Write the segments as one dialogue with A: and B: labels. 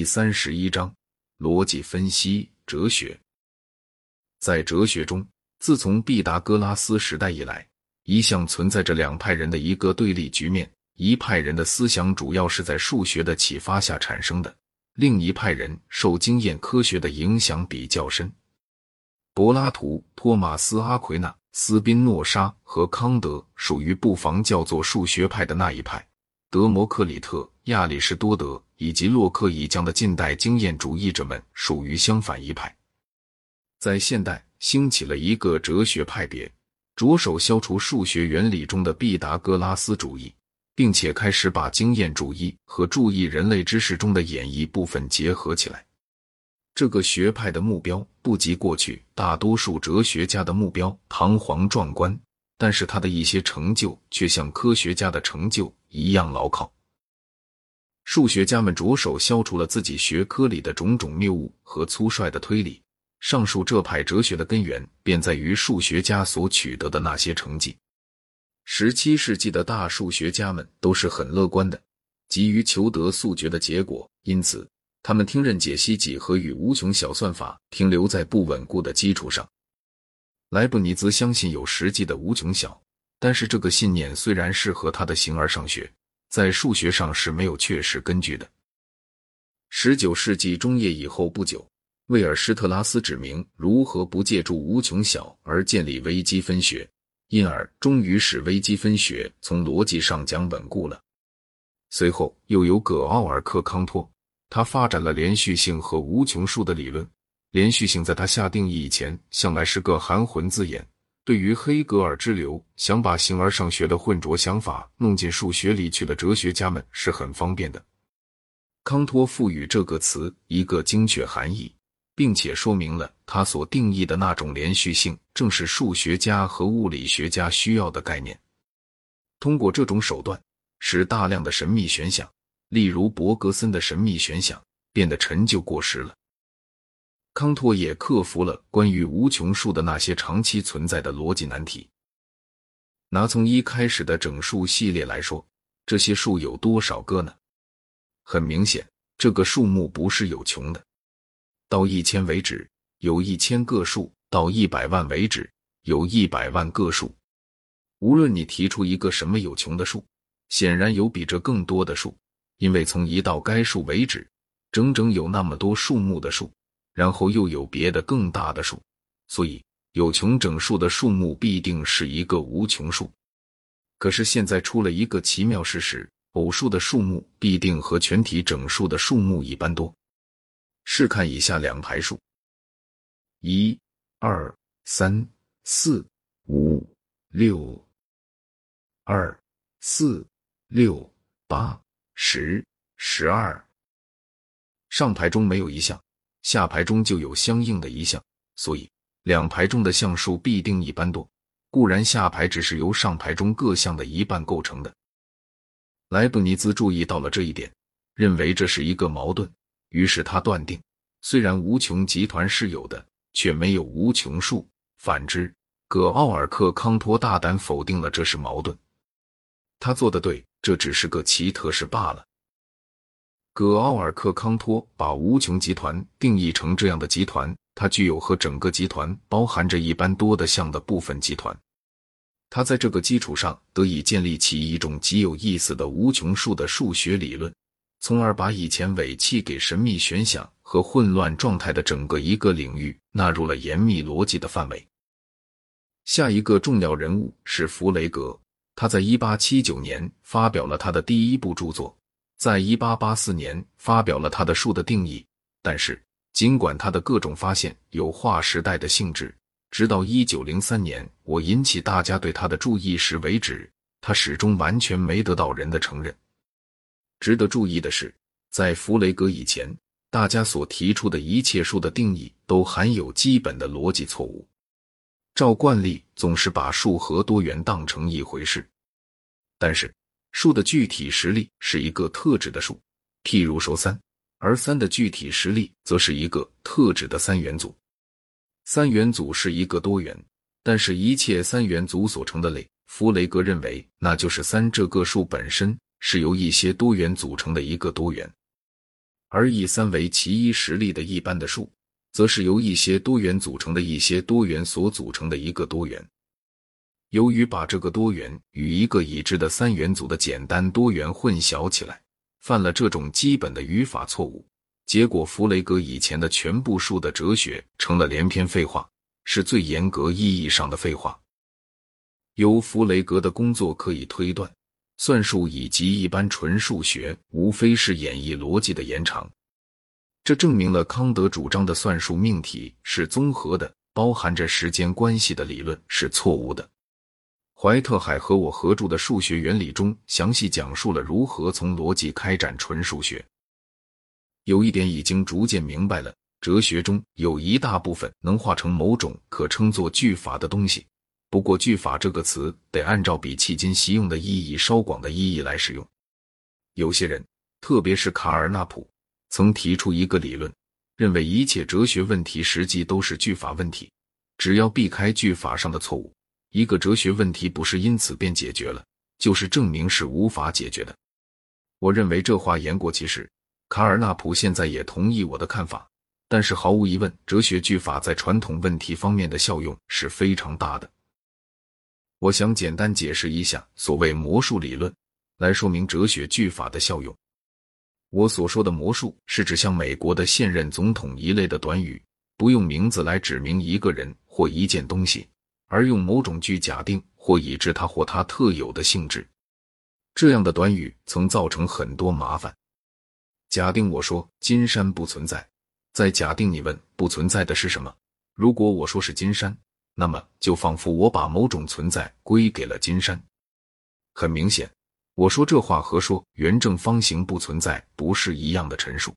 A: 第三十一章：逻辑分析哲学。在哲学中，自从毕达哥拉斯时代以来，一向存在着两派人的一个对立局面。一派人的思想主要是在数学的启发下产生的，另一派人受经验科学的影响比较深。柏拉图、托马斯·阿奎那、斯宾诺莎和康德属于不妨叫做数学派的那一派。德谟克里特、亚里士多德以及洛克以降的近代经验主义者们属于相反一派。在现代，兴起了一个哲学派别，着手消除数学原理中的毕达哥拉斯主义。并且开始把经验主义和注意人类知识中的演绎部分结合起来。这个学派的目标不及过去大多数哲学家的目标堂皇壮观，但是他的一些成就却像科学家的成就一样牢靠。数学家们着手消除了自己学科里的种种谬误和粗率的推理。上述这派哲学的根源便在于数学家所取得的那些成绩。十七世纪的大数学家们都是很乐观的，急于求得速决的结果，因此他们听任解析几何与无穷小算法停留在不稳固的基础上。莱布尼兹相信有实际的无穷小，但是这个信念虽然适合他的形而上学，在数学上是没有确实根据的。十九世纪中叶以后不久，威尔施特拉斯指明如何不借助无穷小而建立微积分学。因而，终于使微积分学从逻辑上讲稳固了。随后，又有葛奥尔克康托，他发展了连续性和无穷数的理论。连续性在他下定义以前，向来是个含混字眼。对于黑格尔之流想把形而上学的混浊想法弄进数学里去的哲学家们是很方便的。康托赋予这个词一个精确含义。并且说明了他所定义的那种连续性，正是数学家和物理学家需要的概念。通过这种手段，使大量的神秘悬想，例如伯格森的神秘悬想，变得陈旧过时了。康托也克服了关于无穷数的那些长期存在的逻辑难题。拿从一开始的整数系列来说，这些数有多少个呢？很明显，这个数目不是有穷的。到一千为止，有一千个数；到一百万为止，有一百万个数。无论你提出一个什么有穷的数，显然有比这更多的数，因为从一到该数为止，整整有那么多数目的数，然后又有别的更大的数，所以有穷整数的数目必定是一个无穷数。可是现在出了一个奇妙事实：偶数的数目必定和全体整数的数目一般多。试看以下两排数：一、二、三、四、五、六；二、四、六、八、十、十二。上排中没有一项，下排中就有相应的一项，所以两排中的项数必定一般多。固然下排只是由上排中各项的一半构成的。莱布尼兹注意到了这一点，认为这是一个矛盾。于是他断定，虽然无穷集团是有的，却没有无穷数。反之，葛奥尔克康托大胆否定了这是矛盾。他做的对，这只是个奇特事罢了。葛奥尔克康托把无穷集团定义成这样的集团：它具有和整个集团包含着一般多的项的部分集团。他在这个基础上得以建立起一种极有意思的无穷数的数学理论。从而把以前尾气给神秘悬想和混乱状态的整个一个领域纳入了严密逻辑的范围。下一个重要人物是弗雷格，他在一八七九年发表了他的第一部著作，在一八八四年发表了他的数的定义。但是，尽管他的各种发现有划时代的性质，直到一九零三年我引起大家对他的注意时为止，他始终完全没得到人的承认。值得注意的是，在弗雷格以前，大家所提出的一切数的定义都含有基本的逻辑错误。照惯例，总是把数和多元当成一回事。但是，数的具体实例是一个特指的数，譬如说三，而三的具体实例则是一个特指的三元组。三元组是一个多元，但是一切三元组所成的类，弗雷格认为那就是三这个数本身。是由一些多元组成的一个多元。而以三为其一实例的一般的数，则是由一些多元组成的一些多元所组成的一个多元。由于把这个多元与一个已知的三元组的简单多元混淆起来，犯了这种基本的语法错误，结果弗雷格以前的全部数的哲学成了连篇废话，是最严格意义上的废话。由弗雷格的工作可以推断，算术以及一般纯数学无非是演绎逻辑的延长。这证明了康德主张的算术命题是综合的，包含着时间关系的理论是错误的。怀特海和我合著的《数学原理》中详细讲述了如何从逻辑开展纯数学。有一点已经逐渐明白了：哲学中有一大部分能化成某种可称作句法的东西。不过，句法这个词得按照比迄今习用的意义稍广的意义来使用。有些人，特别是卡尔纳普，曾提出一个理论，认为一切哲学问题实际都是句法问题，只要避开句法上的错误。一个哲学问题不是因此便解决了，就是证明是无法解决的。我认为这话言过其实。卡尔纳普现在也同意我的看法，但是毫无疑问，哲学句法在传统问题方面的效用是非常大的。我想简单解释一下所谓魔术理论，来说明哲学句法的效用。我所说的魔术是指像美国的现任总统一类的短语，不用名字来指明一个人或一件东西。而用某种句假定或已知它或它特有的性质，这样的短语曾造成很多麻烦。假定我说金山不存在，在假定你问不存在的是什么？如果我说是金山，那么就仿佛我把某种存在归给了金山。很明显，我说这话和说圆正方形不存在不是一样的陈述。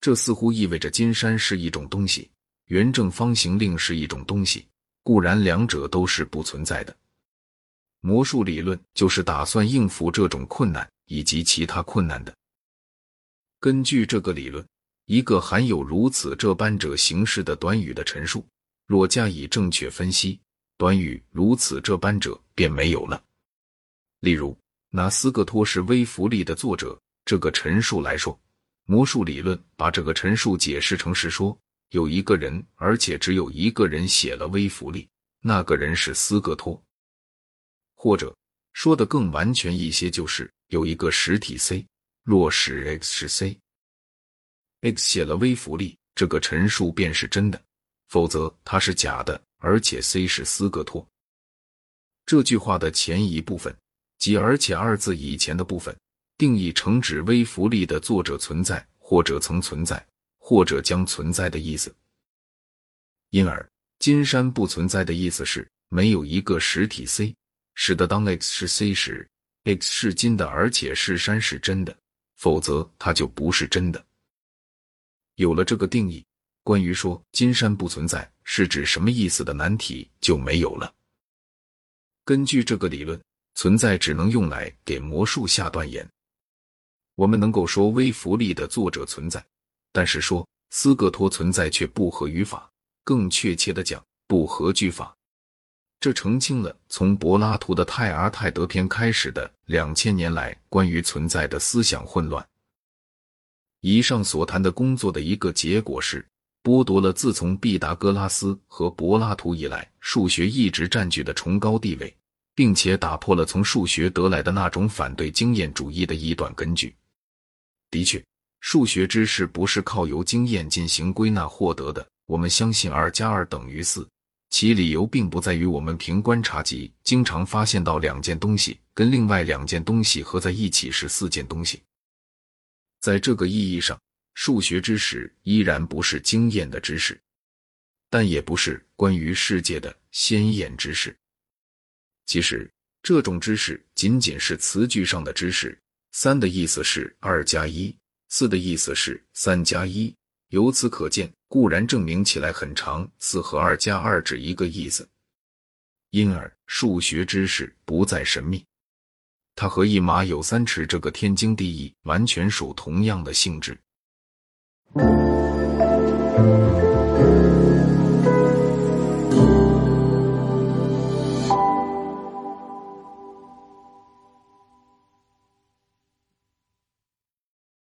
A: 这似乎意味着金山是一种东西，圆正方形另是一种东西。固然，两者都是不存在的。魔术理论就是打算应付这种困难以及其他困难的。根据这个理论，一个含有如此这般者形式的短语的陈述，若加以正确分析，短语如此这般者便没有了。例如，拿斯科托是微福利的作者这个陈述来说，魔术理论把这个陈述解释成是说。有一个人，而且只有一个人写了微福利，那个人是斯格托。或者说的更完全一些，就是有一个实体 C，若使 X 是 C，X 写了微福利，这个陈述便是真的；否则它是假的，而且 C 是斯格托。这句话的前一部分，即而且二字以前的部分，定义成指微福利的作者存在或者曾存在。或者将存在的意思，因而金山不存在的意思是没有一个实体 C，使得当 X 是 C 时，X 是金的，而且是山是真的，否则它就不是真的。有了这个定义，关于说金山不存在是指什么意思的难题就没有了。根据这个理论，存在只能用来给魔术下断言。我们能够说微福利的作者存在。但是说斯格托存在却不合语法，更确切的讲不合句法，这澄清了从柏拉图的泰阿泰德篇开始的两千年来关于存在的思想混乱。以上所谈的工作的一个结果是，剥夺了自从毕达哥拉斯和柏拉图以来数学一直占据的崇高地位，并且打破了从数学得来的那种反对经验主义的一段根据。的确。数学知识不是靠由经验进行归纳获得的。我们相信二加二等于四，其理由并不在于我们凭观察集经常发现到两件东西跟另外两件东西合在一起是四件东西。在这个意义上，数学知识依然不是经验的知识，但也不是关于世界的先验知识。其实，这种知识仅仅是词句上的知识。三的意思是二加一。四的意思是三加一，由此可见，固然证明起来很长，四和二加二只一个意思。因而，数学知识不再神秘，它和一马有三尺这个天经地义完全属同样的性质。